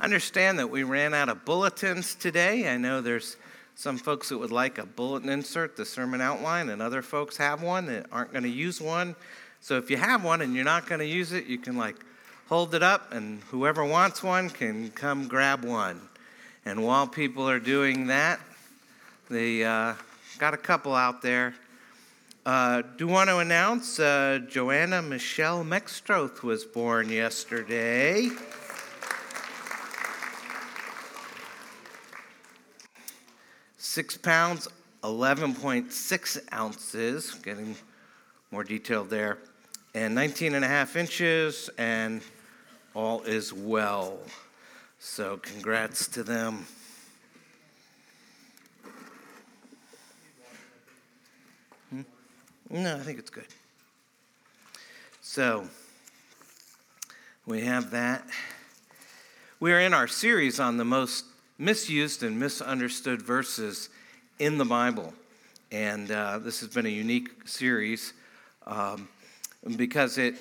understand that we ran out of bulletins today. I know there's some folks that would like a bulletin insert, the sermon outline, and other folks have one that aren't going to use one. So if you have one and you're not going to use it, you can like hold it up, and whoever wants one can come grab one. And while people are doing that, they uh, got a couple out there. Uh, do want to announce uh, Joanna Michelle Mextroth was born yesterday. Six pounds, 11.6 ounces, getting more detailed there, and 19 and a half inches, and all is well. So, congrats to them. Hmm? No, I think it's good. So, we have that. We are in our series on the most misused and misunderstood verses in the Bible. And uh, this has been a unique series um, because it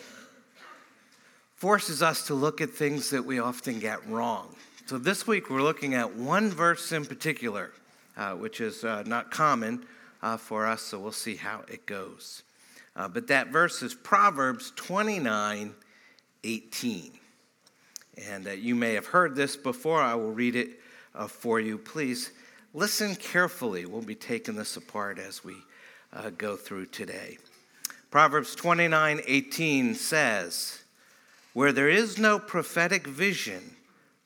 forces us to look at things that we often get wrong. So this week we're looking at one verse in particular, uh, which is uh, not common uh, for us, so we'll see how it goes. Uh, but that verse is Proverbs 29 18. And uh, you may have heard this before. I will read it uh, for you. Please listen carefully. We'll be taking this apart as we go through today. Proverbs 29 18 says, where there is no prophetic vision,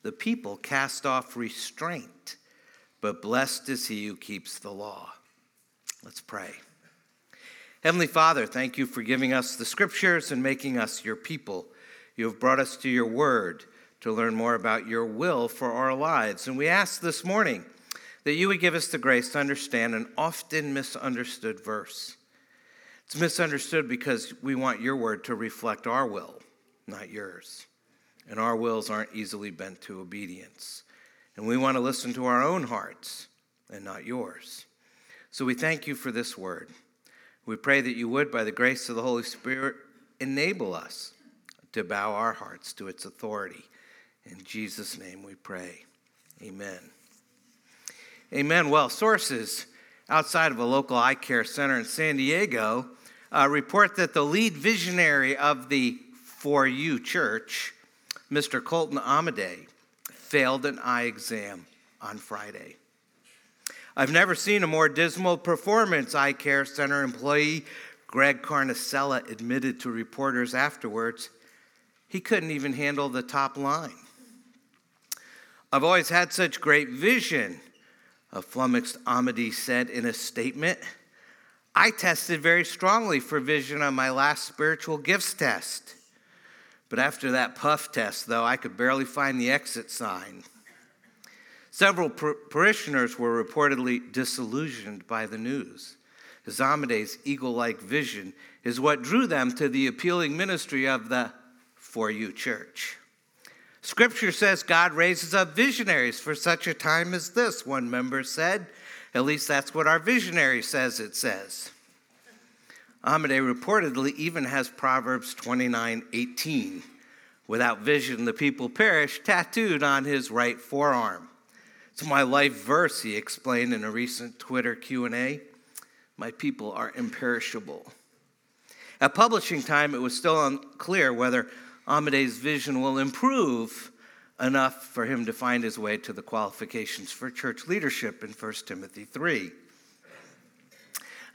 the people cast off restraint, but blessed is he who keeps the law. Let's pray. Heavenly Father, thank you for giving us the scriptures and making us your people. You have brought us to your word to learn more about your will for our lives. And we ask this morning that you would give us the grace to understand an often misunderstood verse. It's misunderstood because we want your word to reflect our will not yours. And our wills aren't easily bent to obedience. And we want to listen to our own hearts and not yours. So we thank you for this word. We pray that you would, by the grace of the Holy Spirit, enable us to bow our hearts to its authority. In Jesus' name we pray. Amen. Amen. Well, sources outside of a local eye care center in San Diego uh, report that the lead visionary of the for you, church, Mr. Colton Amadei failed an eye exam on Friday. I've never seen a more dismal performance, eye care center employee Greg Carnicella admitted to reporters afterwards. He couldn't even handle the top line. I've always had such great vision, a flummoxed Amadei said in a statement. I tested very strongly for vision on my last spiritual gifts test. But after that puff test, though, I could barely find the exit sign. Several par- parishioners were reportedly disillusioned by the news. Amadei's eagle like vision is what drew them to the appealing ministry of the For You Church. Scripture says God raises up visionaries for such a time as this, one member said. At least that's what our visionary says it says. Amadei reportedly even has Proverbs 29 18. Without vision, the people perish, tattooed on his right forearm. It's my life verse, he explained in a recent Twitter Q&A. My people are imperishable. At publishing time, it was still unclear whether Amadei's vision will improve enough for him to find his way to the qualifications for church leadership in 1 Timothy 3.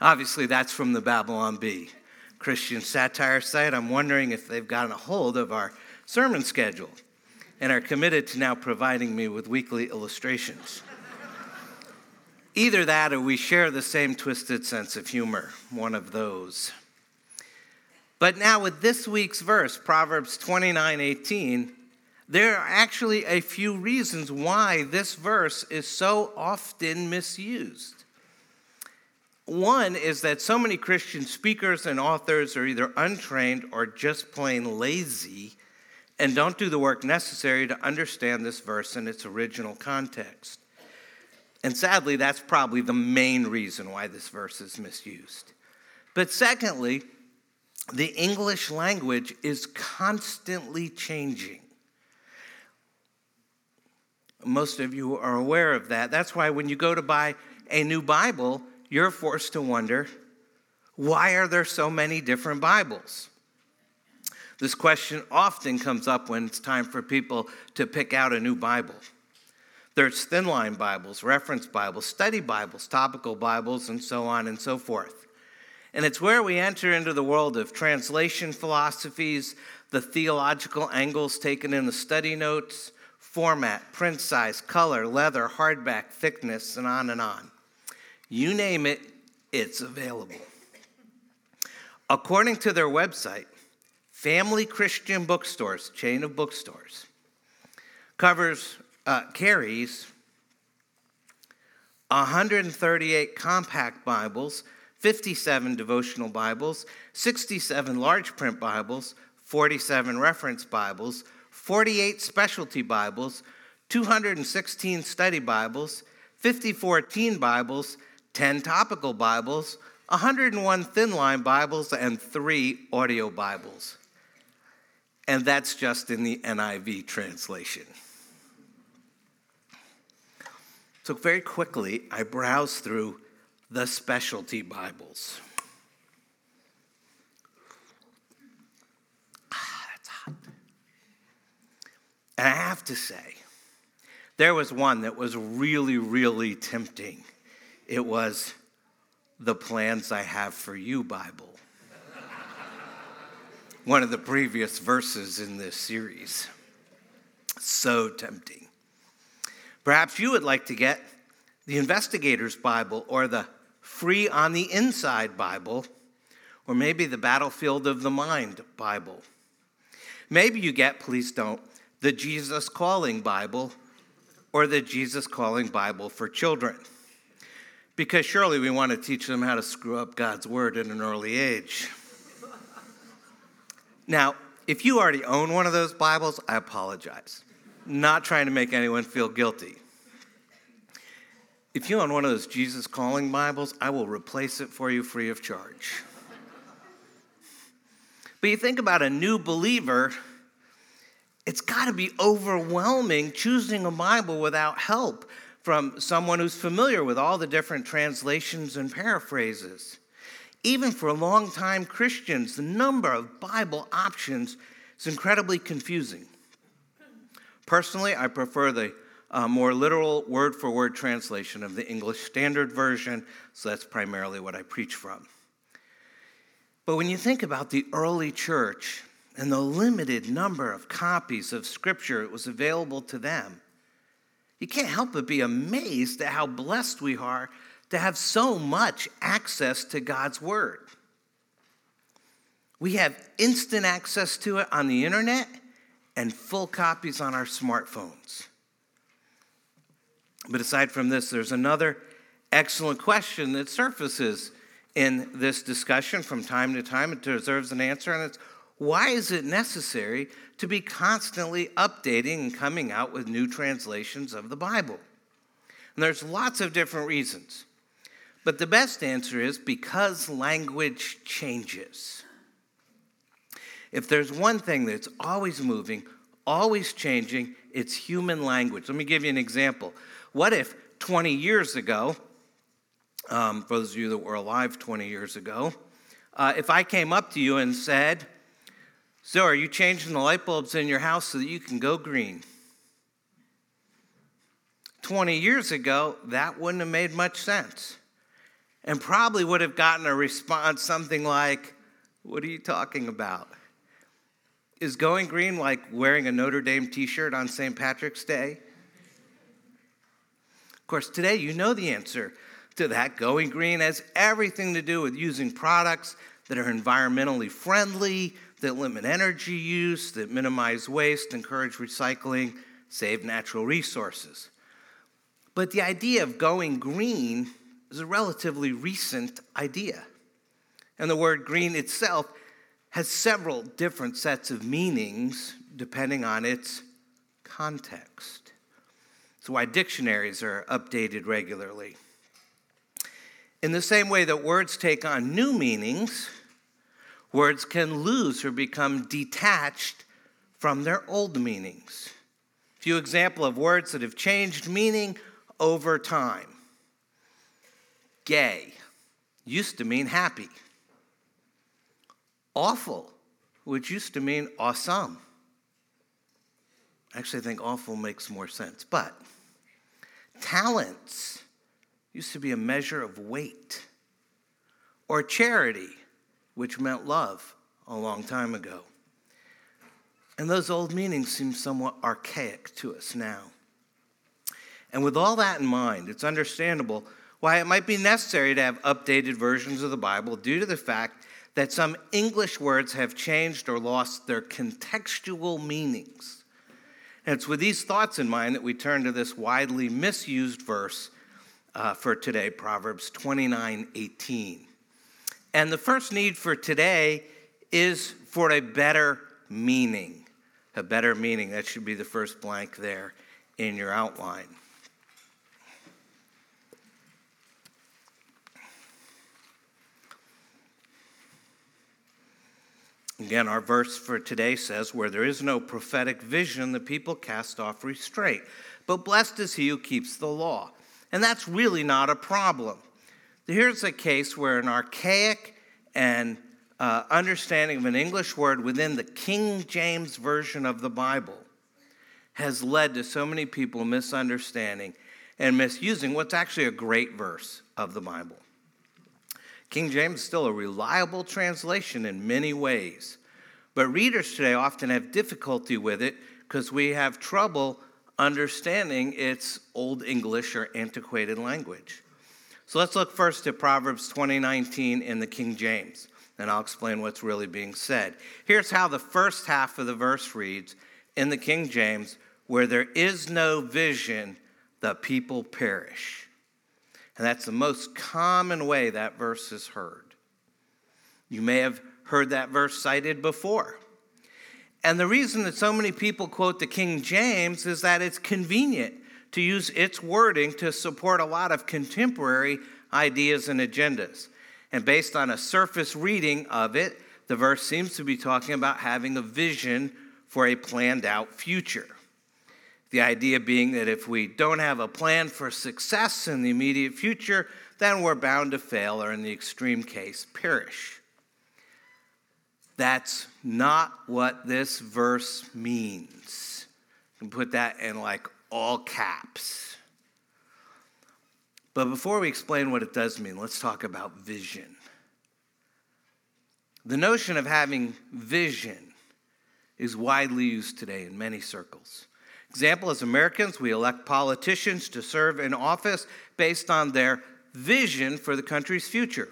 Obviously, that's from the Babylon Bee Christian satire site. I'm wondering if they've gotten a hold of our sermon schedule and are committed to now providing me with weekly illustrations. Either that or we share the same twisted sense of humor, one of those. But now, with this week's verse, Proverbs 29 18, there are actually a few reasons why this verse is so often misused. One is that so many Christian speakers and authors are either untrained or just plain lazy and don't do the work necessary to understand this verse in its original context. And sadly, that's probably the main reason why this verse is misused. But secondly, the English language is constantly changing. most of you are aware of that. That's why when you go to buy a new Bible, you're forced to wonder why are there so many different Bibles? This question often comes up when it's time for people to pick out a new Bible. There's thin line Bibles, reference Bibles, study Bibles, topical Bibles, and so on and so forth. And it's where we enter into the world of translation philosophies, the theological angles taken in the study notes, format, print size, color, leather, hardback, thickness, and on and on. You name it, it's available. According to their website, Family Christian Bookstores, chain of bookstores, covers, uh, carries 138 compact Bibles, 57 devotional Bibles, 67 large print Bibles, 47 reference Bibles, 48 specialty Bibles, 216 study Bibles, 54 teen Bibles, 10 topical Bibles, 101 thin line Bibles, and three audio Bibles. And that's just in the NIV translation. So, very quickly, I browsed through the specialty Bibles. Ah, that's hot. And I have to say, there was one that was really, really tempting. It was the plans I have for you, Bible. one of the previous verses in this series. So tempting. Perhaps you would like to get the Investigator's Bible or the Free on the Inside Bible, or maybe the Battlefield of the Mind Bible. Maybe you get, please don't, the Jesus Calling Bible or the Jesus Calling Bible for children. Because surely we want to teach them how to screw up God's word at an early age. Now, if you already own one of those Bibles, I apologize. Not trying to make anyone feel guilty. If you own one of those Jesus Calling Bibles, I will replace it for you free of charge. but you think about a new believer it's got to be overwhelming choosing a Bible without help from someone who's familiar with all the different translations and paraphrases. Even for long-time Christians, the number of Bible options is incredibly confusing. Personally, I prefer the uh, more literal word for word translation of the English Standard Version, so that's primarily what I preach from. But when you think about the early church, and the limited number of copies of Scripture that was available to them, you can't help but be amazed at how blessed we are to have so much access to God's Word. We have instant access to it on the internet and full copies on our smartphones. But aside from this, there's another excellent question that surfaces in this discussion from time to time. It deserves an answer, and it's why is it necessary to be constantly updating and coming out with new translations of the Bible? And there's lots of different reasons. But the best answer is because language changes. If there's one thing that's always moving, always changing, it's human language. Let me give you an example. What if 20 years ago, um, for those of you that were alive 20 years ago, uh, if I came up to you and said, so, are you changing the light bulbs in your house so that you can go green? 20 years ago, that wouldn't have made much sense. And probably would have gotten a response something like, What are you talking about? Is going green like wearing a Notre Dame t shirt on St. Patrick's Day? Of course, today you know the answer to that. Going green has everything to do with using products that are environmentally friendly, that limit energy use, that minimize waste, encourage recycling, save natural resources. But the idea of going green is a relatively recent idea. And the word green itself has several different sets of meanings depending on its context. It's why dictionaries are updated regularly. In the same way that words take on new meanings, Words can lose or become detached from their old meanings. A few example of words that have changed meaning over time. Gay used to mean happy. Awful, which used to mean awesome. Actually, I think awful makes more sense. But talents used to be a measure of weight. Or charity, which meant love a long time ago. And those old meanings seem somewhat archaic to us now. And with all that in mind, it's understandable why it might be necessary to have updated versions of the Bible due to the fact that some English words have changed or lost their contextual meanings. And it's with these thoughts in mind that we turn to this widely misused verse uh, for today, Proverbs 29 18. And the first need for today is for a better meaning. A better meaning. That should be the first blank there in your outline. Again, our verse for today says, Where there is no prophetic vision, the people cast off restraint. But blessed is he who keeps the law. And that's really not a problem. Here's a case where an archaic and uh, understanding of an English word within the King James Version of the Bible has led to so many people misunderstanding and misusing what's actually a great verse of the Bible. King James is still a reliable translation in many ways, but readers today often have difficulty with it because we have trouble understanding its Old English or antiquated language. So let's look first at Proverbs 2019 in the King James, and I'll explain what's really being said. Here's how the first half of the verse reads in the King James Where there is no vision, the people perish. And that's the most common way that verse is heard. You may have heard that verse cited before. And the reason that so many people quote the King James is that it's convenient to use its wording to support a lot of contemporary ideas and agendas. And based on a surface reading of it, the verse seems to be talking about having a vision for a planned out future. The idea being that if we don't have a plan for success in the immediate future, then we're bound to fail or, in the extreme case, perish. That's not what this verse means. You can put that in like all caps. But before we explain what it does mean, let's talk about vision. The notion of having vision is widely used today in many circles. Example, as Americans, we elect politicians to serve in office based on their vision for the country's future.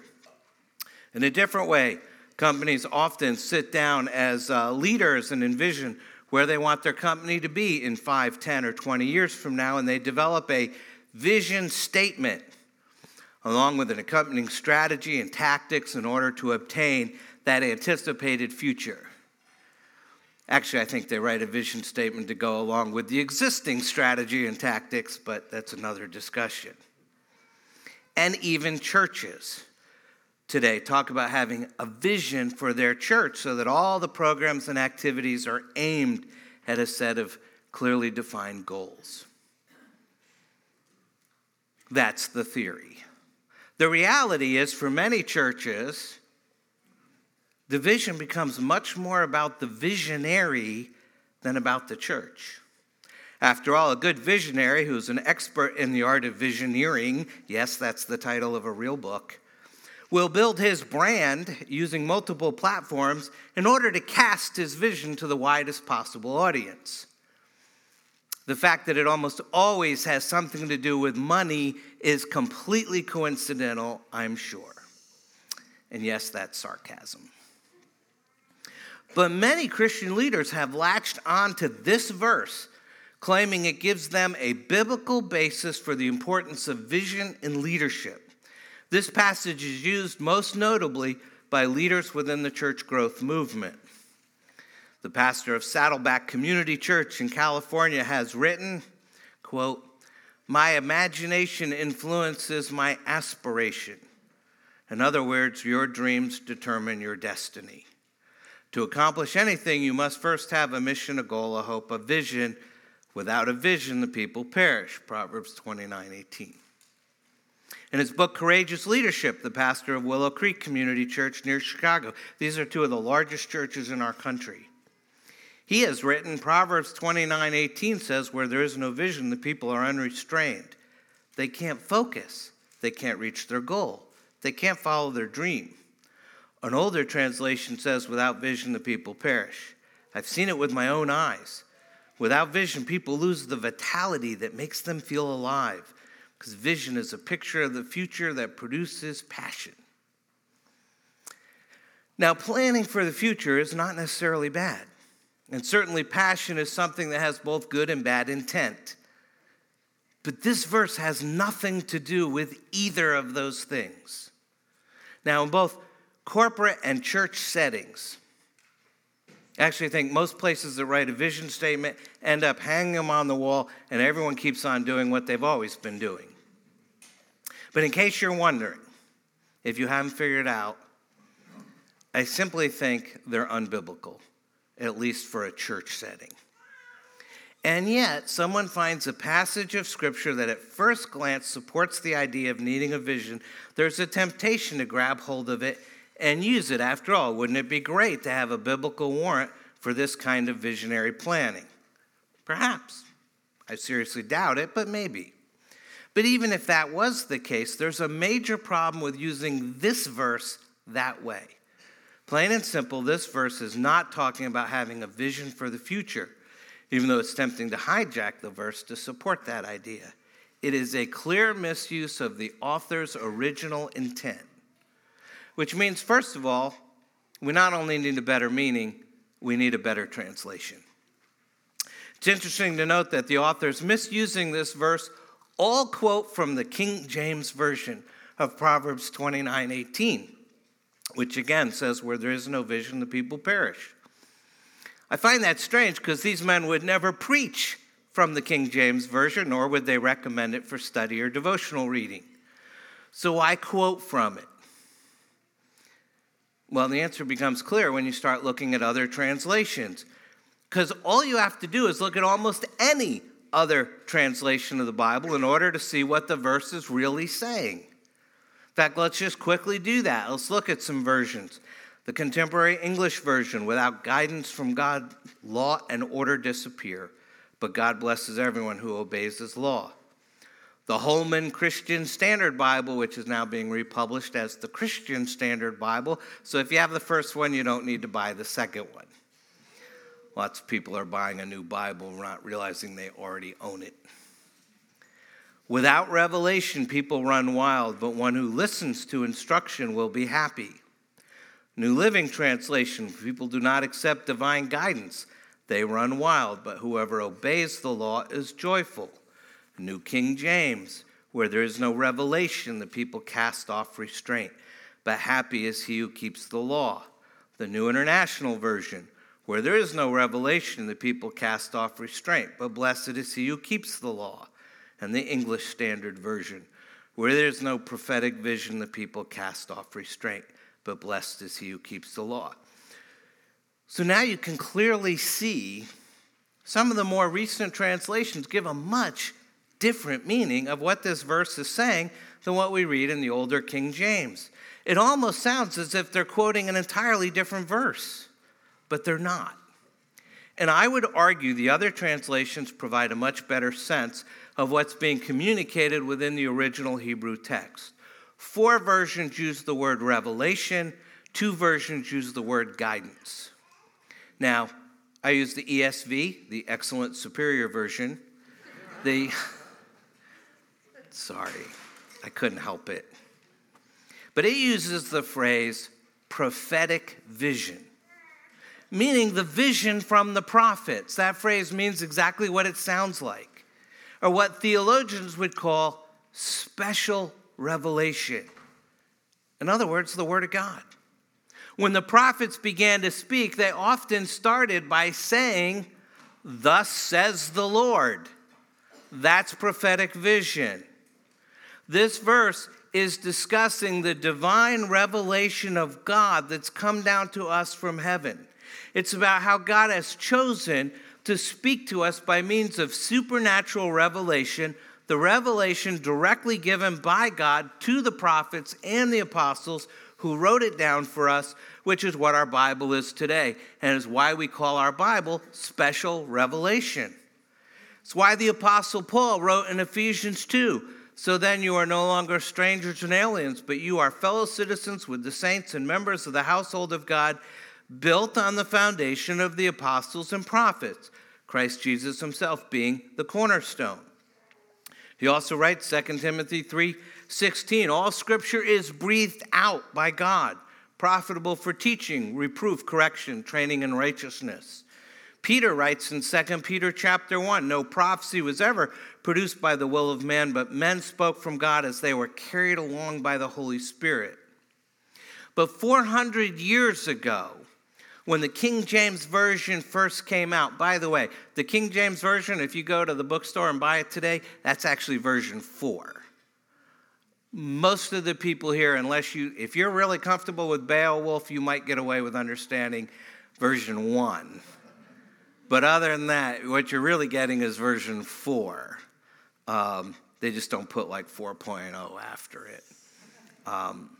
In a different way, companies often sit down as uh, leaders and envision where they want their company to be in 5, 10, or 20 years from now, and they develop a vision statement along with an accompanying strategy and tactics in order to obtain that anticipated future. Actually, I think they write a vision statement to go along with the existing strategy and tactics, but that's another discussion. And even churches today talk about having a vision for their church so that all the programs and activities are aimed at a set of clearly defined goals. That's the theory. The reality is, for many churches, the vision becomes much more about the visionary than about the church. After all, a good visionary who's an expert in the art of visioneering, yes, that's the title of a real book, will build his brand using multiple platforms in order to cast his vision to the widest possible audience. The fact that it almost always has something to do with money is completely coincidental, I'm sure. And yes, that's sarcasm. But many Christian leaders have latched onto this verse, claiming it gives them a biblical basis for the importance of vision and leadership. This passage is used most notably by leaders within the church growth movement. The pastor of Saddleback Community Church in California has written, quote, "My imagination influences my aspiration. In other words, your dreams determine your destiny. To accomplish anything, you must first have a mission, a goal, a hope, a vision, Without a vision, the people perish. Proverbs 29 18. In his book, Courageous Leadership, the pastor of Willow Creek Community Church near Chicago, these are two of the largest churches in our country. He has written Proverbs 29 18 says, Where there is no vision, the people are unrestrained. They can't focus, they can't reach their goal, they can't follow their dream. An older translation says, Without vision, the people perish. I've seen it with my own eyes. Without vision, people lose the vitality that makes them feel alive, because vision is a picture of the future that produces passion. Now, planning for the future is not necessarily bad. And certainly, passion is something that has both good and bad intent. But this verse has nothing to do with either of those things. Now, in both corporate and church settings, Actually, I think most places that write a vision statement end up hanging them on the wall, and everyone keeps on doing what they've always been doing. But in case you're wondering, if you haven't figured out, I simply think they're unbiblical, at least for a church setting. And yet, someone finds a passage of scripture that at first glance supports the idea of needing a vision. There's a temptation to grab hold of it and use it. After all, wouldn't it be great to have a biblical warrant for this kind of visionary planning? Perhaps. I seriously doubt it, but maybe. But even if that was the case, there's a major problem with using this verse that way. Plain and simple, this verse is not talking about having a vision for the future, even though it's tempting to hijack the verse to support that idea. It is a clear misuse of the author's original intent which means, first of all, we not only need a better meaning, we need a better translation. It's interesting to note that the authors misusing this verse all quote from the King James Version of Proverbs 29 18, which again says, Where there is no vision, the people perish. I find that strange because these men would never preach from the King James Version, nor would they recommend it for study or devotional reading. So I quote from it. Well, the answer becomes clear when you start looking at other translations. Because all you have to do is look at almost any other translation of the Bible in order to see what the verse is really saying. In fact, let's just quickly do that. Let's look at some versions. The contemporary English version, without guidance from God, law and order disappear, but God blesses everyone who obeys his law the Holman Christian Standard Bible, which is now being republished as the Christian Standard Bible. So if you have the first one, you don't need to buy the second one. Lots of people are buying a new Bible, not realizing they already own it. Without revelation, people run wild, but one who listens to instruction will be happy. New Living Translation people do not accept divine guidance. They run wild, but whoever obeys the law is joyful. New King James, where there is no revelation, the people cast off restraint. But happy is he who keeps the law. The New International Version, where there is no revelation, the people cast off restraint. But blessed is he who keeps the law. And the English Standard Version, where there is no prophetic vision, the people cast off restraint. But blessed is he who keeps the law. So now you can clearly see some of the more recent translations give a much different meaning of what this verse is saying than what we read in the older King James. It almost sounds as if they're quoting an entirely different verse, but they're not. And I would argue the other translations provide a much better sense of what's being communicated within the original Hebrew text. Four versions use the word revelation, two versions use the word guidance. Now, I use the ESV, the excellent superior version. The Sorry, I couldn't help it. But it uses the phrase prophetic vision, meaning the vision from the prophets. That phrase means exactly what it sounds like, or what theologians would call special revelation. In other words, the Word of God. When the prophets began to speak, they often started by saying, Thus says the Lord. That's prophetic vision. This verse is discussing the divine revelation of God that's come down to us from heaven. It's about how God has chosen to speak to us by means of supernatural revelation, the revelation directly given by God to the prophets and the apostles who wrote it down for us, which is what our Bible is today, and is why we call our Bible special revelation. It's why the Apostle Paul wrote in Ephesians 2 So then you are no longer strangers and aliens, but you are fellow citizens with the saints and members of the household of God, built on the foundation of the apostles and prophets, Christ Jesus himself being the cornerstone. He also writes 2 Timothy 3 16, all scripture is breathed out by God, profitable for teaching, reproof, correction, training in righteousness Peter writes in 2 Peter chapter 1 No prophecy was ever produced by the will of man, but men spoke from God as they were carried along by the Holy Spirit. But 400 years ago, when the King James Version first came out, by the way, the King James Version, if you go to the bookstore and buy it today, that's actually version 4 most of the people here unless you if you're really comfortable with beowulf you might get away with understanding version 1 but other than that, what you're really getting is version 4. Um, they just don't put like 4.0 after it. Um,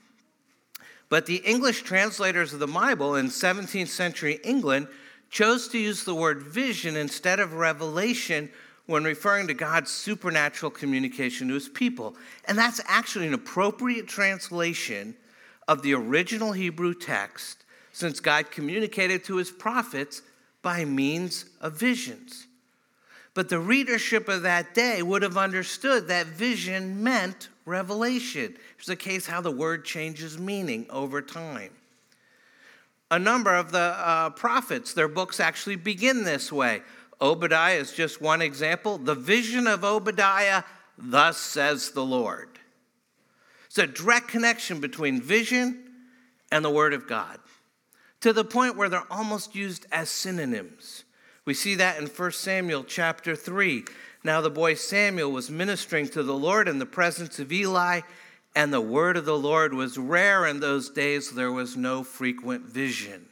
but the English translators of the Bible in 17th century England chose to use the word vision instead of revelation when referring to God's supernatural communication to his people. And that's actually an appropriate translation of the original Hebrew text since God communicated to his prophets by means of visions. But the readership of that day would have understood that vision meant revelation. It's the case how the word changes meaning over time. A number of the uh, prophets, their books actually begin this way. Obadiah is just one example. The vision of Obadiah, thus says the Lord. It's a direct connection between vision and the Word of God to the point where they're almost used as synonyms. We see that in 1 Samuel chapter 3. Now the boy Samuel was ministering to the Lord in the presence of Eli, and the word of the Lord was rare in those days. There was no frequent vision.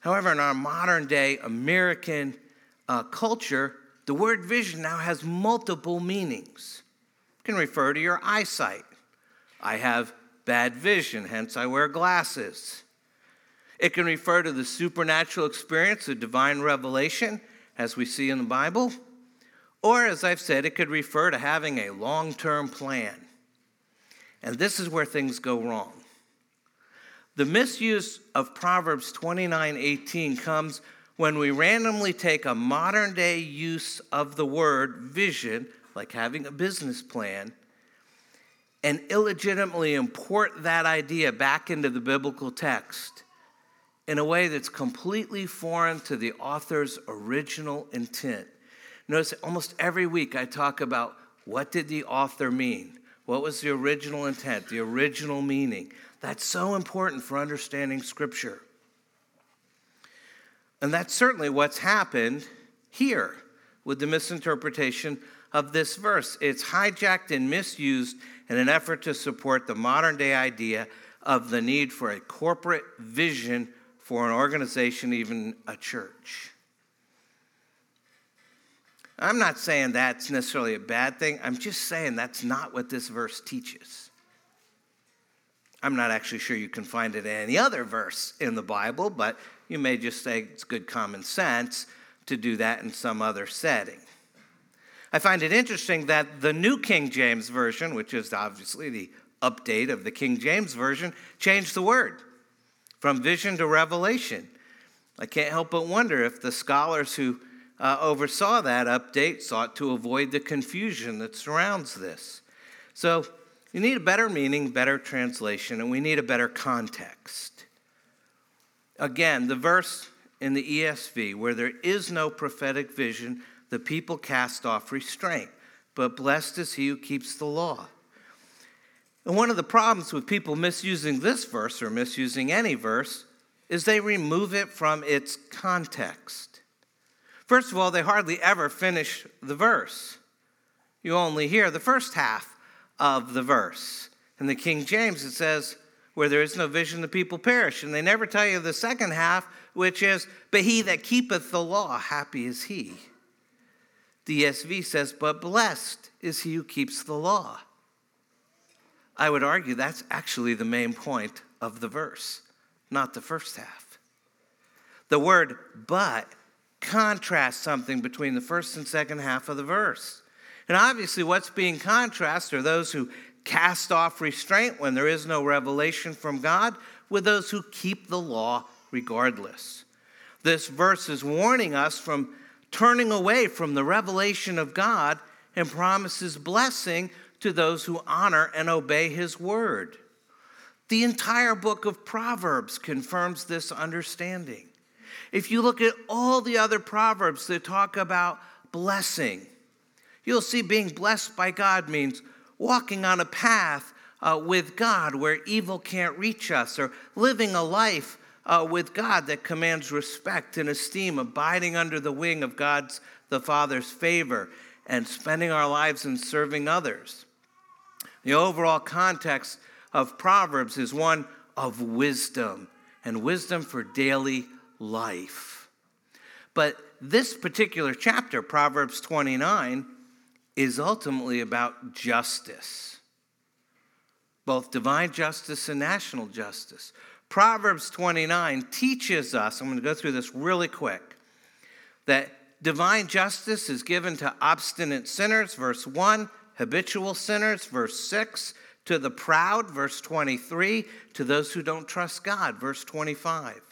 However, in our modern day American uh, culture, the word vision now has multiple meanings. It can refer to your eyesight. I have bad vision, hence I wear glasses. It can refer to the supernatural experience of divine revelation, as we see in the Bible. Or, as I've said, it could refer to having a long term plan. And this is where things go wrong. The misuse of Proverbs 29 18 comes when we randomly take a modern day use of the word vision, like having a business plan, and illegitimately import that idea back into the biblical text in a way that's completely foreign to the author's original intent. Notice almost every week I talk about what did the author mean? What was the original intent, the original meaning? That's so important for understanding Scripture. And that's certainly what's happened here with the misinterpretation of this verse. It's hijacked and misused in an effort to support the modern day idea of the need for a corporate vision for an organization, even a church. I'm not saying that's necessarily a bad thing. I'm just saying that's not what this verse teaches. I'm not actually sure you can find it in any other verse in the Bible, but you may just say it's good common sense to do that in some other setting. I find it interesting that the New King James Version, which is obviously the update of the King James Version, changed the word from vision to revelation. I can't help but wonder if the scholars who uh, oversaw that update sought to avoid the confusion that surrounds this. So, you need a better meaning, better translation, and we need a better context. Again, the verse in the ESV where there is no prophetic vision the people cast off restraint, but blessed is he who keeps the law. And one of the problems with people misusing this verse or misusing any verse is they remove it from its context. First of all, they hardly ever finish the verse. You only hear the first half of the verse. In the King James, it says, where there is no vision, the people perish. And they never tell you the second half, which is, But he that keepeth the law, happy is he. The ESV says, But blessed is he who keeps the law. I would argue that's actually the main point of the verse, not the first half. The word but contrasts something between the first and second half of the verse. And obviously, what's being contrasted are those who cast off restraint when there is no revelation from God with those who keep the law regardless. This verse is warning us from turning away from the revelation of God and promises blessing to those who honor and obey his word. The entire book of Proverbs confirms this understanding. If you look at all the other Proverbs that talk about blessing, you'll see being blessed by God means walking on a path uh, with God where evil can't reach us, or living a life uh, with God that commands respect and esteem, abiding under the wing of God's the Father's favor, and spending our lives in serving others. The overall context of Proverbs is one of wisdom and wisdom for daily life. But this particular chapter, Proverbs 29, is ultimately about justice, both divine justice and national justice. Proverbs 29 teaches us, I'm going to go through this really quick, that divine justice is given to obstinate sinners, verse 1, habitual sinners, verse 6, to the proud, verse 23, to those who don't trust God, verse 25.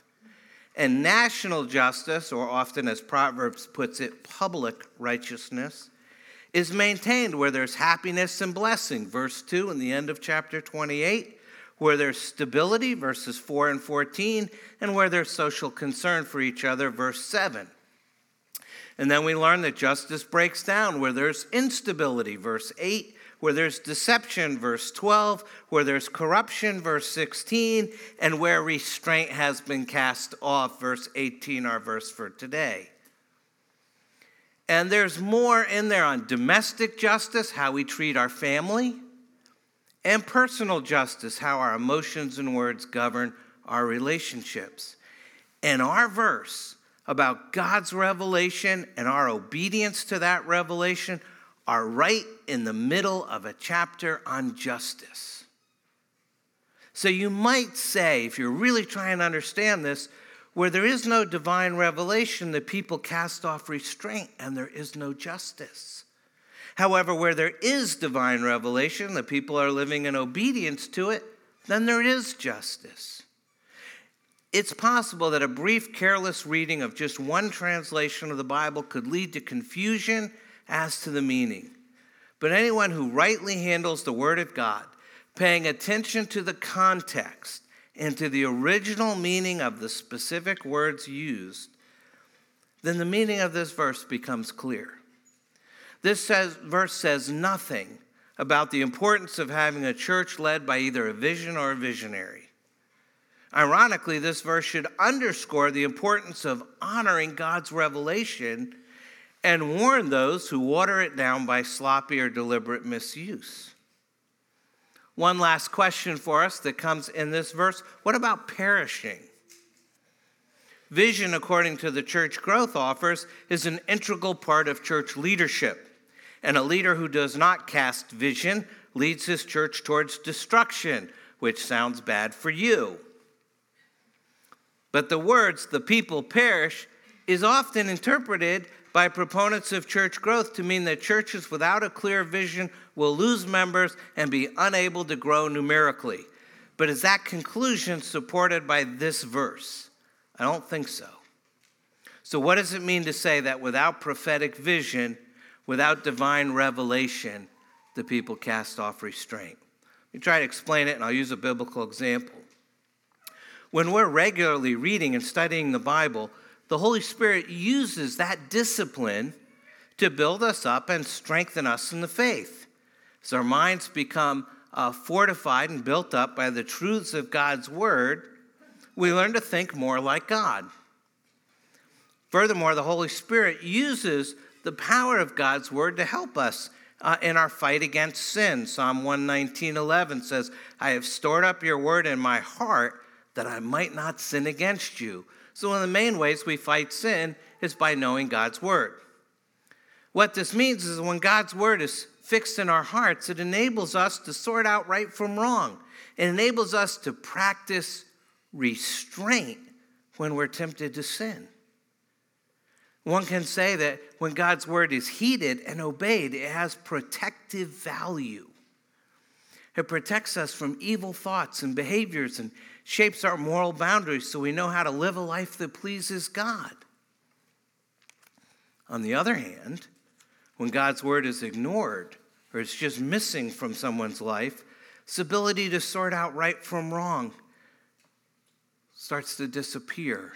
And national justice, or often as Proverbs puts it, public righteousness, is maintained where there's happiness and blessing, verse 2 in the end of chapter 28, where there's stability, verses 4 and 14, and where there's social concern for each other, verse 7. And then we learn that justice breaks down where there's instability, verse 8, where there's deception, verse 12, where there's corruption, verse 16, and where restraint has been cast off, verse 18, our verse for today. And there's more in there on domestic justice, how we treat our family, and personal justice, how our emotions and words govern our relationships. And our verse about God's revelation and our obedience to that revelation are right in the middle of a chapter on justice. So you might say, if you're really trying to understand this, where there is no divine revelation, the people cast off restraint and there is no justice. However, where there is divine revelation, the people are living in obedience to it, then there is justice. It's possible that a brief, careless reading of just one translation of the Bible could lead to confusion as to the meaning. But anyone who rightly handles the Word of God, paying attention to the context, into the original meaning of the specific words used, then the meaning of this verse becomes clear. This says, verse says nothing about the importance of having a church led by either a vision or a visionary. Ironically, this verse should underscore the importance of honoring God's revelation and warn those who water it down by sloppy or deliberate misuse. One last question for us that comes in this verse what about perishing? Vision, according to the church growth offers, is an integral part of church leadership. And a leader who does not cast vision leads his church towards destruction, which sounds bad for you. But the words, the people perish, is often interpreted by proponents of church growth to mean that churches without a clear vision will lose members and be unable to grow numerically. But is that conclusion supported by this verse? I don't think so. So, what does it mean to say that without prophetic vision, without divine revelation, the people cast off restraint? Let me try to explain it, and I'll use a biblical example. When we're regularly reading and studying the Bible, the Holy Spirit uses that discipline to build us up and strengthen us in the faith. As our minds become uh, fortified and built up by the truths of God's Word, we learn to think more like God. Furthermore, the Holy Spirit uses the power of God's Word to help us uh, in our fight against sin. Psalm 119:11 says, "I have stored up your word in my heart that I might not sin against you." So one of the main ways we fight sin is by knowing God's word. What this means is when God's word is fixed in our hearts, it enables us to sort out right from wrong. It enables us to practice restraint when we're tempted to sin. One can say that when God's word is heeded and obeyed, it has protective value. It protects us from evil thoughts and behaviors and shapes our moral boundaries so we know how to live a life that pleases God. On the other hand, when God's word is ignored or it's just missing from someone's life, its ability to sort out right from wrong starts to disappear,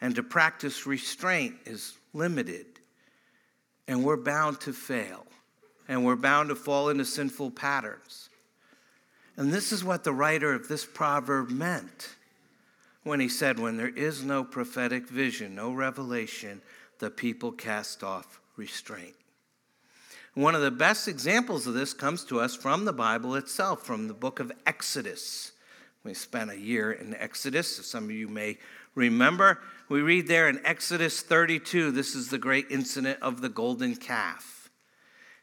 and to practice restraint is limited. And we're bound to fail, and we're bound to fall into sinful patterns. And this is what the writer of this proverb meant when he said, When there is no prophetic vision, no revelation, the people cast off restraint. One of the best examples of this comes to us from the Bible itself, from the book of Exodus. We spent a year in Exodus, some of you may remember. We read there in Exodus 32, this is the great incident of the golden calf.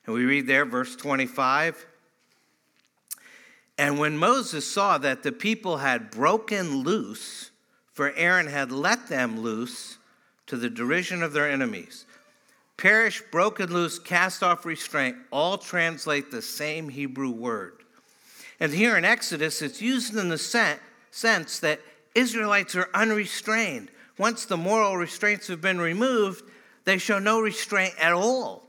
And we read there, verse 25. And when Moses saw that the people had broken loose, for Aaron had let them loose to the derision of their enemies, Perish, broken loose, cast off restraint, all translate the same Hebrew word. And here in Exodus, it's used in the sense that Israelites are unrestrained. Once the moral restraints have been removed, they show no restraint at all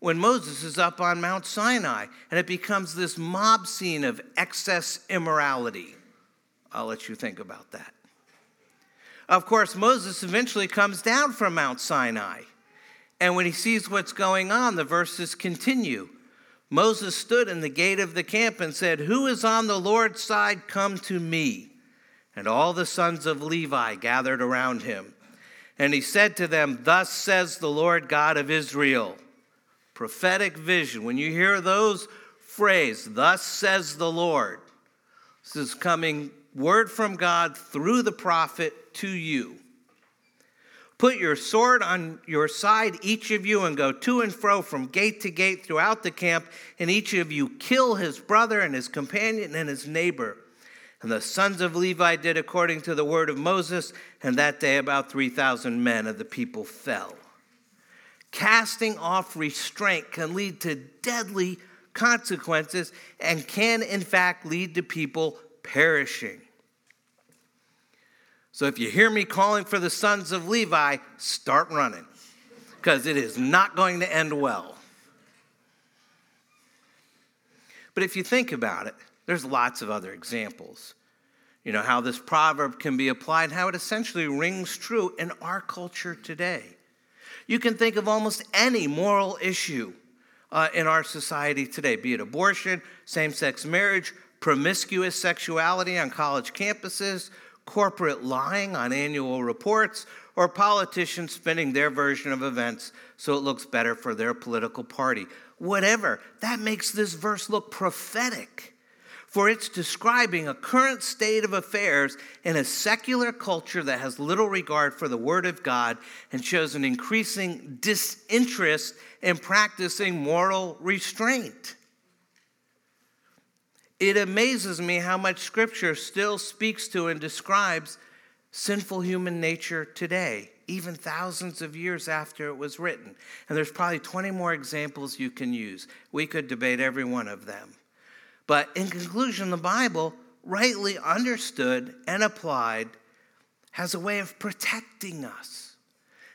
when Moses is up on Mount Sinai, and it becomes this mob scene of excess immorality. I'll let you think about that. Of course, Moses eventually comes down from Mount Sinai. And when he sees what's going on, the verses continue. Moses stood in the gate of the camp and said, Who is on the Lord's side? Come to me. And all the sons of Levi gathered around him. And he said to them, Thus says the Lord God of Israel. Prophetic vision. When you hear those phrase, Thus says the Lord, this is coming word from God through the prophet to you. Put your sword on your side, each of you, and go to and fro from gate to gate throughout the camp, and each of you kill his brother and his companion and his neighbor. And the sons of Levi did according to the word of Moses, and that day about 3,000 men of the people fell. Casting off restraint can lead to deadly consequences and can, in fact, lead to people perishing. So if you hear me calling for the sons of Levi, start running because it is not going to end well. But if you think about it, there's lots of other examples. You know, how this proverb can be applied, how it essentially rings true in our culture today. You can think of almost any moral issue uh, in our society today, be it abortion, same sex marriage, promiscuous sexuality on college campuses, corporate lying on annual reports, or politicians spinning their version of events so it looks better for their political party. Whatever, that makes this verse look prophetic, for it's describing a current state of affairs in a secular culture that has little regard for the Word of God and shows an increasing disinterest in practicing moral restraint. It amazes me how much scripture still speaks to and describes sinful human nature today, even thousands of years after it was written. And there's probably 20 more examples you can use. We could debate every one of them. But in conclusion, the Bible, rightly understood and applied, has a way of protecting us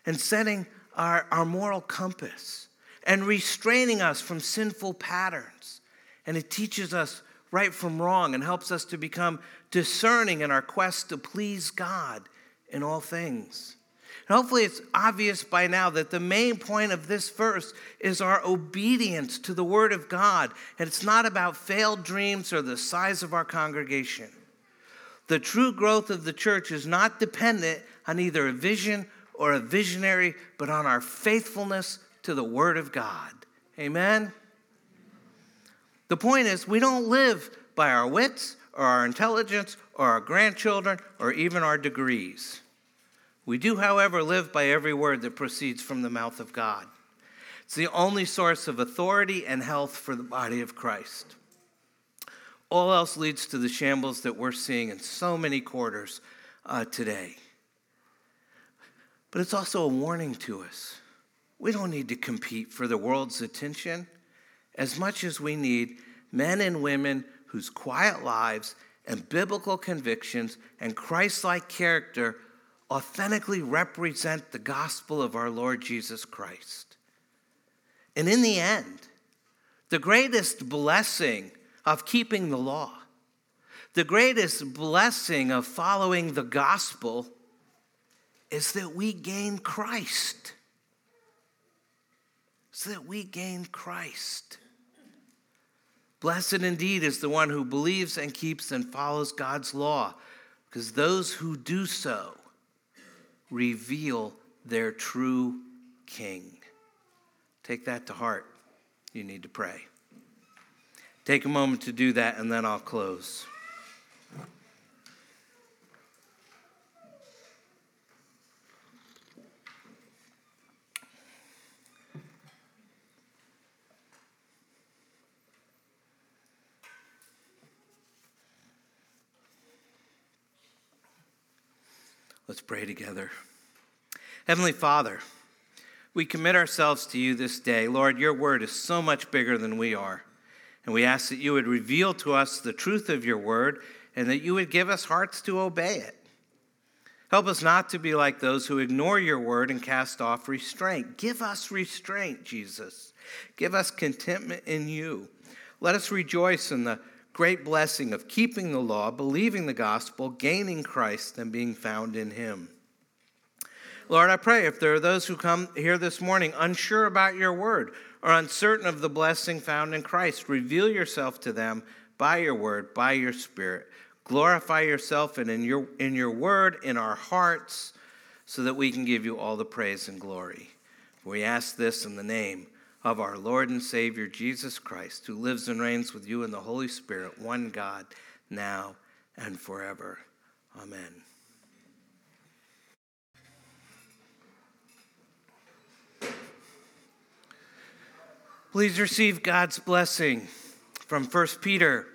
and setting our, our moral compass and restraining us from sinful patterns. And it teaches us right from wrong and helps us to become discerning in our quest to please God in all things. And hopefully, it's obvious by now that the main point of this verse is our obedience to the Word of God. And it's not about failed dreams or the size of our congregation. The true growth of the church is not dependent on either a vision or a visionary, but on our faithfulness to the Word of God. Amen. The point is, we don't live by our wits or our intelligence or our grandchildren or even our degrees. We do, however, live by every word that proceeds from the mouth of God. It's the only source of authority and health for the body of Christ. All else leads to the shambles that we're seeing in so many quarters uh, today. But it's also a warning to us. We don't need to compete for the world's attention as much as we need men and women whose quiet lives and biblical convictions and Christ like character authentically represent the gospel of our Lord Jesus Christ. And in the end, the greatest blessing of keeping the law, the greatest blessing of following the gospel is that we gain Christ. So that we gain Christ. Blessed indeed is the one who believes and keeps and follows God's law, because those who do so reveal their true king. Take that to heart. You need to pray. Take a moment to do that, and then I'll close. Let's pray together. Heavenly Father, we commit ourselves to you this day. Lord, your word is so much bigger than we are. And we ask that you would reveal to us the truth of your word and that you would give us hearts to obey it. Help us not to be like those who ignore your word and cast off restraint. Give us restraint, Jesus. Give us contentment in you. Let us rejoice in the great blessing of keeping the law, believing the gospel, gaining Christ, and being found in him. Lord, I pray if there are those who come here this morning unsure about your word or uncertain of the blessing found in Christ, reveal yourself to them by your word, by your spirit. Glorify yourself and in your, in your word, in our hearts, so that we can give you all the praise and glory. We ask this in the name of our Lord and Savior Jesus Christ, who lives and reigns with you in the Holy Spirit, one God, now and forever. Amen. Please receive God's blessing from 1 Peter.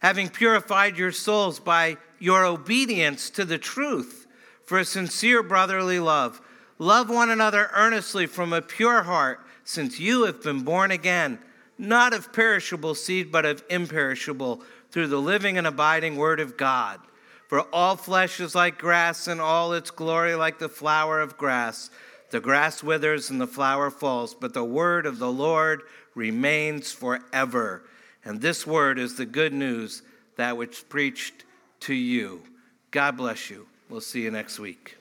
Having purified your souls by your obedience to the truth for a sincere brotherly love, love one another earnestly from a pure heart since you have been born again, not of perishable seed, but of imperishable, through the living and abiding Word of God. For all flesh is like grass, and all its glory like the flower of grass. The grass withers and the flower falls, but the word of the Lord remains forever. And this word is the good news that which preached to you. God bless you. We'll see you next week.